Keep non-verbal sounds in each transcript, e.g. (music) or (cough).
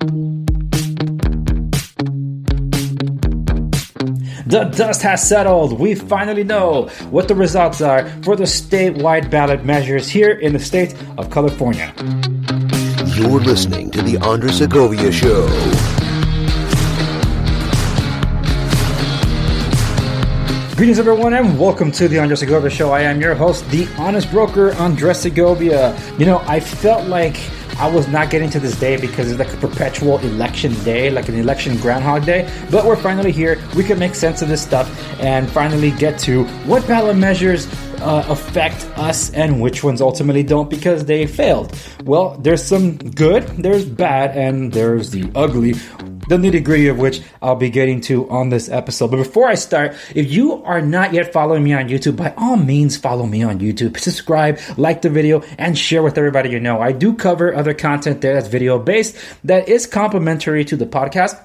The dust has settled. We finally know what the results are for the statewide ballot measures here in the state of California. You're listening to The Andres Segovia Show. Greetings, everyone, and welcome to the Andres Segovia Show. I am your host, the honest broker, Andres Segovia. You know, I felt like I was not getting to this day because it's like a perpetual election day, like an election groundhog day. But we're finally here. We can make sense of this stuff and finally get to what ballot measures uh, affect us and which ones ultimately don't because they failed. Well, there's some good, there's bad, and there's the ugly the nitty gritty of which I'll be getting to on this episode. But before I start, if you are not yet following me on YouTube, by all means follow me on YouTube. Subscribe, like the video, and share with everybody you know. I do cover other content there that's video based that is complementary to the podcast.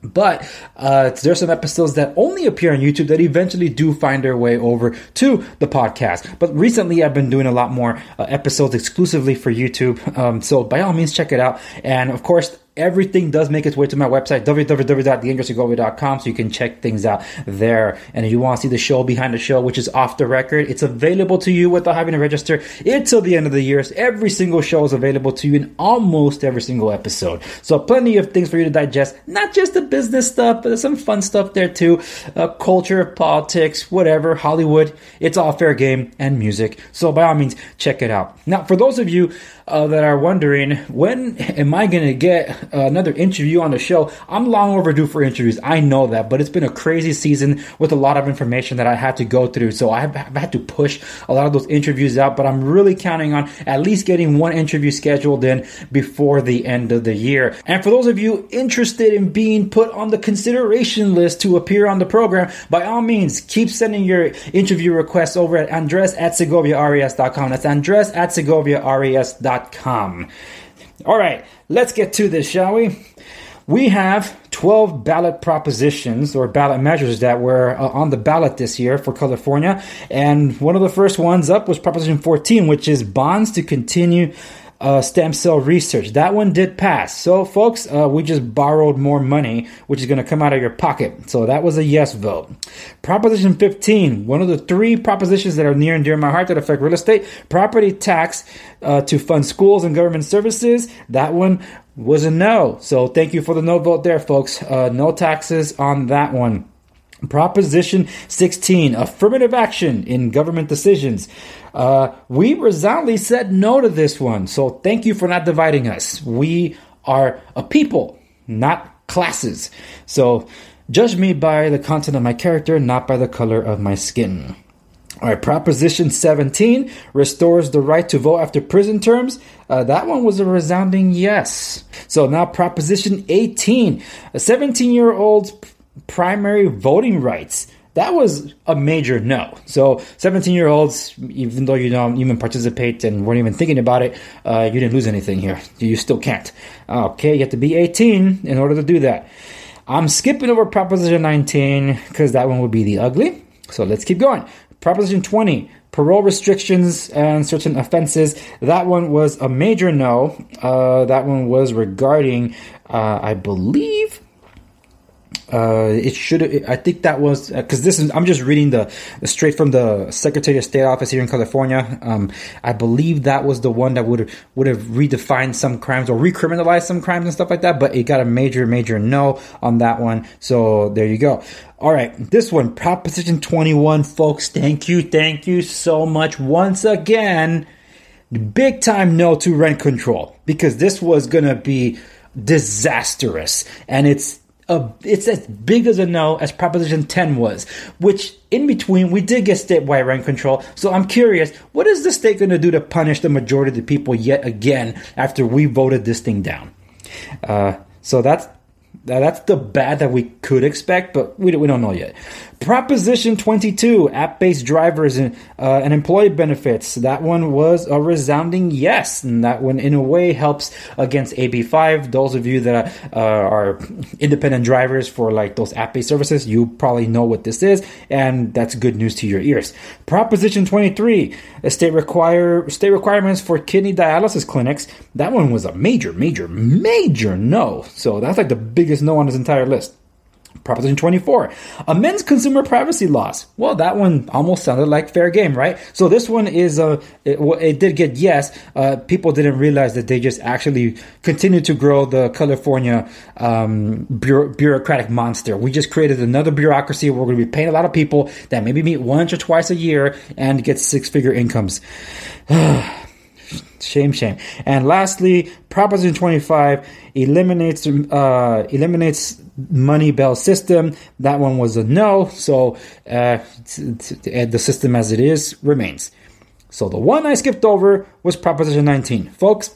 But uh, there's some episodes that only appear on YouTube that eventually do find their way over to the podcast. But recently, I've been doing a lot more uh, episodes exclusively for YouTube. Um, so by all means, check it out. And of course, everything does make its way to my website, www.theandressegovia.com, so you can check things out there. And if you want to see the show behind the show, which is off the record, it's available to you without having to register until the end of the year. Every single show is available to you in almost every single episode. So plenty of things for you to digest, not just the business stuff, but some fun stuff there too. Uh, culture, politics, whatever, Hollywood. It's all fair game and music. So by all means, check it out. Now, for those of you uh, that are wondering when am I going to get uh, another interview on the show, I'm long overdue for interviews. I know that, but it's been a crazy season with a lot of information that I had to go through. So I've, I've had to push a lot of those interviews out, but I'm really counting on at least getting one interview scheduled in before the end of the year. And for those of you interested in being put on the consideration list to appear on the program, by all means, keep sending your interview requests over at Andres at SegoviaRES.com. That's Andres at SegoviaRES.com. All right, let's get to this, shall we? We have 12 ballot propositions or ballot measures that were uh, on the ballot this year for California. And one of the first ones up was Proposition 14, which is bonds to continue uh, stem cell research. That one did pass. So, folks, uh, we just borrowed more money, which is going to come out of your pocket. So, that was a yes vote. Proposition 15, one of the three propositions that are near and dear to my heart that affect real estate property tax uh, to fund schools and government services. That one was a no. So, thank you for the no vote there, folks. Uh, no taxes on that one. Proposition 16, affirmative action in government decisions. Uh, we resoundingly said no to this one. So thank you for not dividing us. We are a people, not classes. So judge me by the content of my character, not by the color of my skin. All right, Proposition 17 restores the right to vote after prison terms. Uh, that one was a resounding yes. So now, Proposition 18 a 17 year old's primary voting rights. That was a major no. So, 17 year olds, even though you don't even participate and weren't even thinking about it, uh, you didn't lose anything here. You still can't. Okay, you have to be 18 in order to do that. I'm skipping over Proposition 19 because that one would be the ugly. So, let's keep going. Proposition 20, parole restrictions and certain offenses. That one was a major no. Uh, that one was regarding, uh, I believe, uh, it should. I think that was because uh, this is. I'm just reading the, straight from the Secretary of State office here in California. Um, I believe that was the one that would would have redefined some crimes or recriminalized some crimes and stuff like that. But it got a major, major no on that one. So there you go. All right, this one, Proposition 21, folks. Thank you, thank you so much once again. Big time no to rent control because this was gonna be disastrous, and it's a, it's as big as a no as Proposition 10 was, which in between we did get statewide rent control. So I'm curious, what is the state going to do to punish the majority of the people yet again after we voted this thing down? Uh, so that's that's the bad that we could expect, but we, we don't know yet. Proposition 22, app based drivers and, uh, and employee benefits. That one was a resounding yes. And that one, in a way, helps against AB5. Those of you that uh, are independent drivers for like those app based services, you probably know what this is. And that's good news to your ears. Proposition 23, state, require, state requirements for kidney dialysis clinics. That one was a major, major, major no. So that's like the biggest no on his entire list. Proposition 24 amends consumer privacy laws. Well, that one almost sounded like fair game, right? So this one is uh, it, it did get yes. Uh, people didn't realize that they just actually continued to grow the California um, bureau- bureaucratic monster. We just created another bureaucracy. We're going to be paying a lot of people that maybe meet once or twice a year and get six figure incomes. (sighs) Shame, shame. And lastly, Proposition 25 eliminates uh, eliminates money bail system. That one was a no. So uh, the system as it is remains. So the one I skipped over was Proposition 19, folks.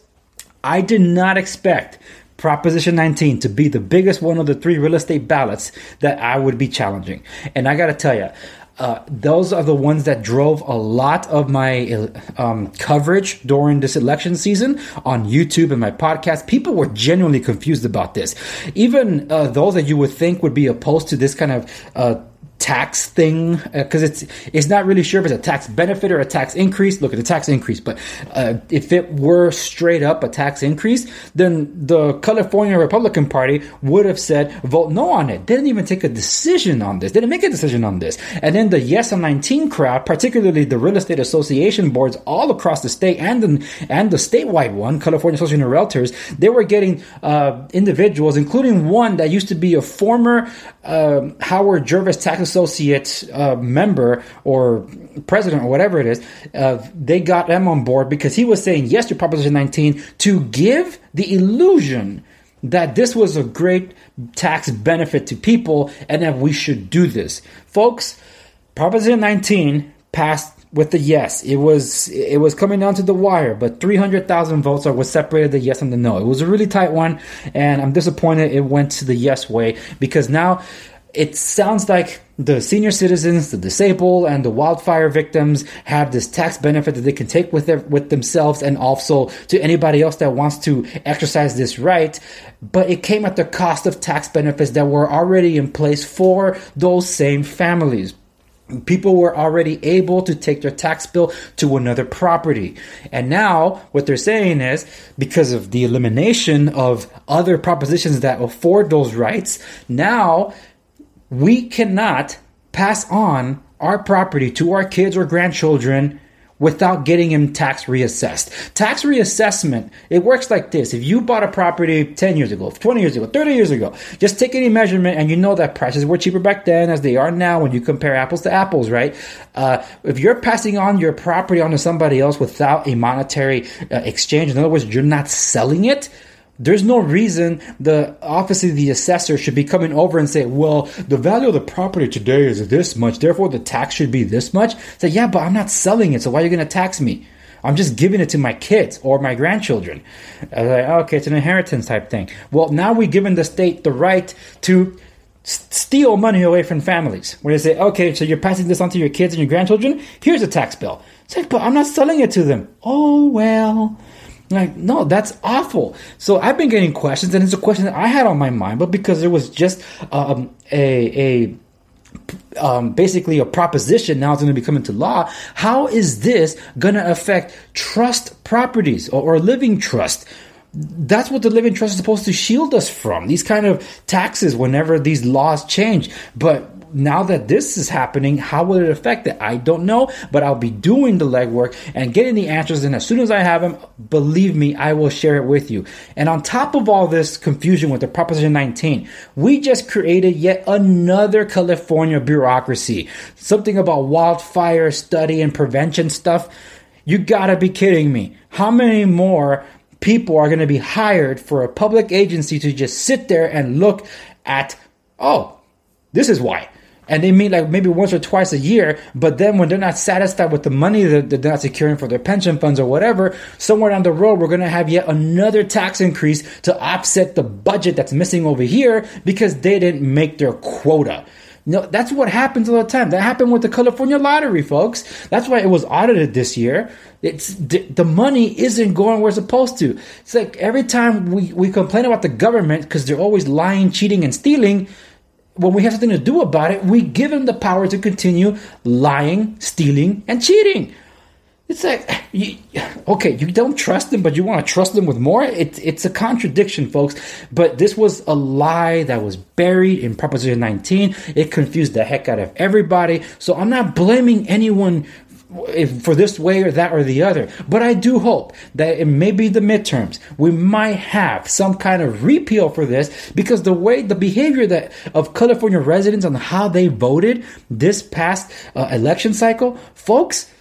I did not expect Proposition 19 to be the biggest one of the three real estate ballots that I would be challenging. And I got to tell you, uh, those are the ones that drove a lot of my um, coverage during this election season on YouTube and my podcast. People were genuinely confused about this. Even uh, those that you would think would be opposed to this kind of uh, tax thing because uh, it's it's not really sure if it's a tax benefit or a tax increase. Look at the tax increase, but uh, if it were straight up a tax increase, then the California Republican Party would have said vote no on it. They didn't even take a decision on this. They didn't make a decision on this. And then the Yes on 19 crowd, particularly the real estate association boards all across the state and the and the statewide one, California Association of Realtors, they were getting uh, individuals, including one that used to be a former uh, Howard Jarvis tax associate uh, member or president or whatever it is, uh, they got him on board because he was saying yes to Proposition 19 to give the illusion that this was a great tax benefit to people and that we should do this. Folks, Proposition 19 passed with the yes. It was it was coming down to the wire, but 300,000 votes are what separated the yes and the no. It was a really tight one, and I'm disappointed it went to the yes way because now it sounds like the senior citizens, the disabled, and the wildfire victims have this tax benefit that they can take with their, with themselves and also to anybody else that wants to exercise this right. But it came at the cost of tax benefits that were already in place for those same families. People were already able to take their tax bill to another property. And now what they're saying is because of the elimination of other propositions that afford those rights, now we cannot pass on our property to our kids or grandchildren without getting them tax reassessed. Tax reassessment, it works like this. If you bought a property 10 years ago, 20 years ago, 30 years ago, just take any measurement and you know that prices were cheaper back then as they are now when you compare apples to apples, right? Uh, if you're passing on your property onto somebody else without a monetary uh, exchange, in other words, you're not selling it, there's no reason the office of the assessor should be coming over and say, well, the value of the property today is this much, therefore the tax should be this much. Say, yeah, but I'm not selling it, so why are you going to tax me? I'm just giving it to my kids or my grandchildren. I was like, okay, it's an inheritance type thing. Well, now we've given the state the right to steal money away from families. Where they say, okay, so you're passing this on to your kids and your grandchildren? Here's a tax bill. It's like, but I'm not selling it to them. Oh, well. Like, no, that's awful. So I've been getting questions, and it's a question that I had on my mind, but because it was just um, a, a um, basically a proposition now it's going to be coming to law. How is this going to affect trust properties or, or living trust? That's what the living trust is supposed to shield us from. These kind of taxes whenever these laws change. But now that this is happening, how will it affect it? I don't know, but I'll be doing the legwork and getting the answers. And as soon as I have them, believe me, I will share it with you. And on top of all this confusion with the Proposition 19, we just created yet another California bureaucracy. Something about wildfire study and prevention stuff. You gotta be kidding me. How many more people are gonna be hired for a public agency to just sit there and look at, oh, this is why and they meet like maybe once or twice a year. But then when they're not satisfied with the money that they're not securing for their pension funds or whatever, somewhere down the road, we're going to have yet another tax increase to offset the budget that's missing over here because they didn't make their quota. No, that's what happens all the time. That happened with the California lottery, folks. That's why it was audited this year. It's the money isn't going where it's supposed to. It's like every time we, we complain about the government because they're always lying, cheating, and stealing. When we have something to do about it, we give them the power to continue lying, stealing, and cheating. It's like, you, okay, you don't trust them, but you want to trust them with more. It's it's a contradiction, folks. But this was a lie that was buried in Proposition 19. It confused the heck out of everybody. So I'm not blaming anyone for this way or that or the other. But I do hope that it may be the midterms. We might have some kind of repeal for this because the way the behavior that of California residents on how they voted this past uh, election cycle, folks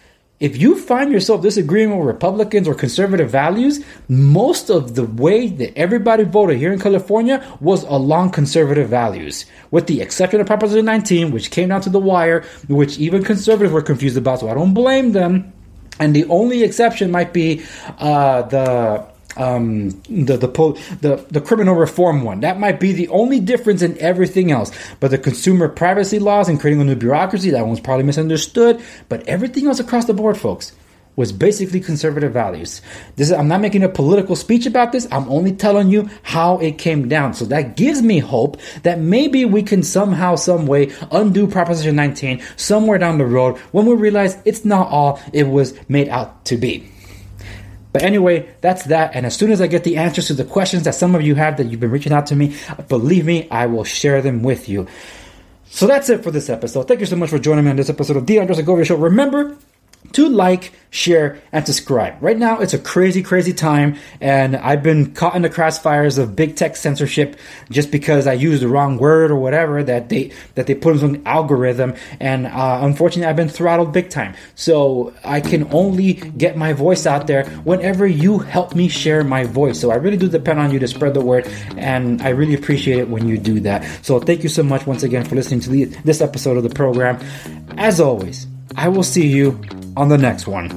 if you find yourself disagreeing with Republicans or conservative values, most of the way that everybody voted here in California was along conservative values, with the exception of Proposition 19, which came down to the wire, which even conservatives were confused about. So I don't blame them. And the only exception might be uh, the um, the the, the the criminal reform one. That might be the only difference in everything else. But the consumer privacy laws and creating a new bureaucracy, that one's probably misunderstood. But everything else across the board, folks, was basically conservative values. This is, I'm not making a political speech about this. I'm only telling you how it came down. So that gives me hope that maybe we can somehow, some way undo Proposition 19 somewhere down the road when we realize it's not all it was made out to be. But anyway, that's that. And as soon as I get the answers to the questions that some of you have that you've been reaching out to me, believe me, I will share them with you. So that's it for this episode. Thank you so much for joining me on this episode of The Andres Segovia Show. Remember, to like, share, and subscribe. Right now, it's a crazy, crazy time, and I've been caught in the crossfires of big tech censorship just because I used the wrong word or whatever that they that they put in some algorithm, and uh, unfortunately, I've been throttled big time. So I can only get my voice out there whenever you help me share my voice. So I really do depend on you to spread the word, and I really appreciate it when you do that. So thank you so much once again for listening to the, this episode of the program. As always. I will see you on the next one.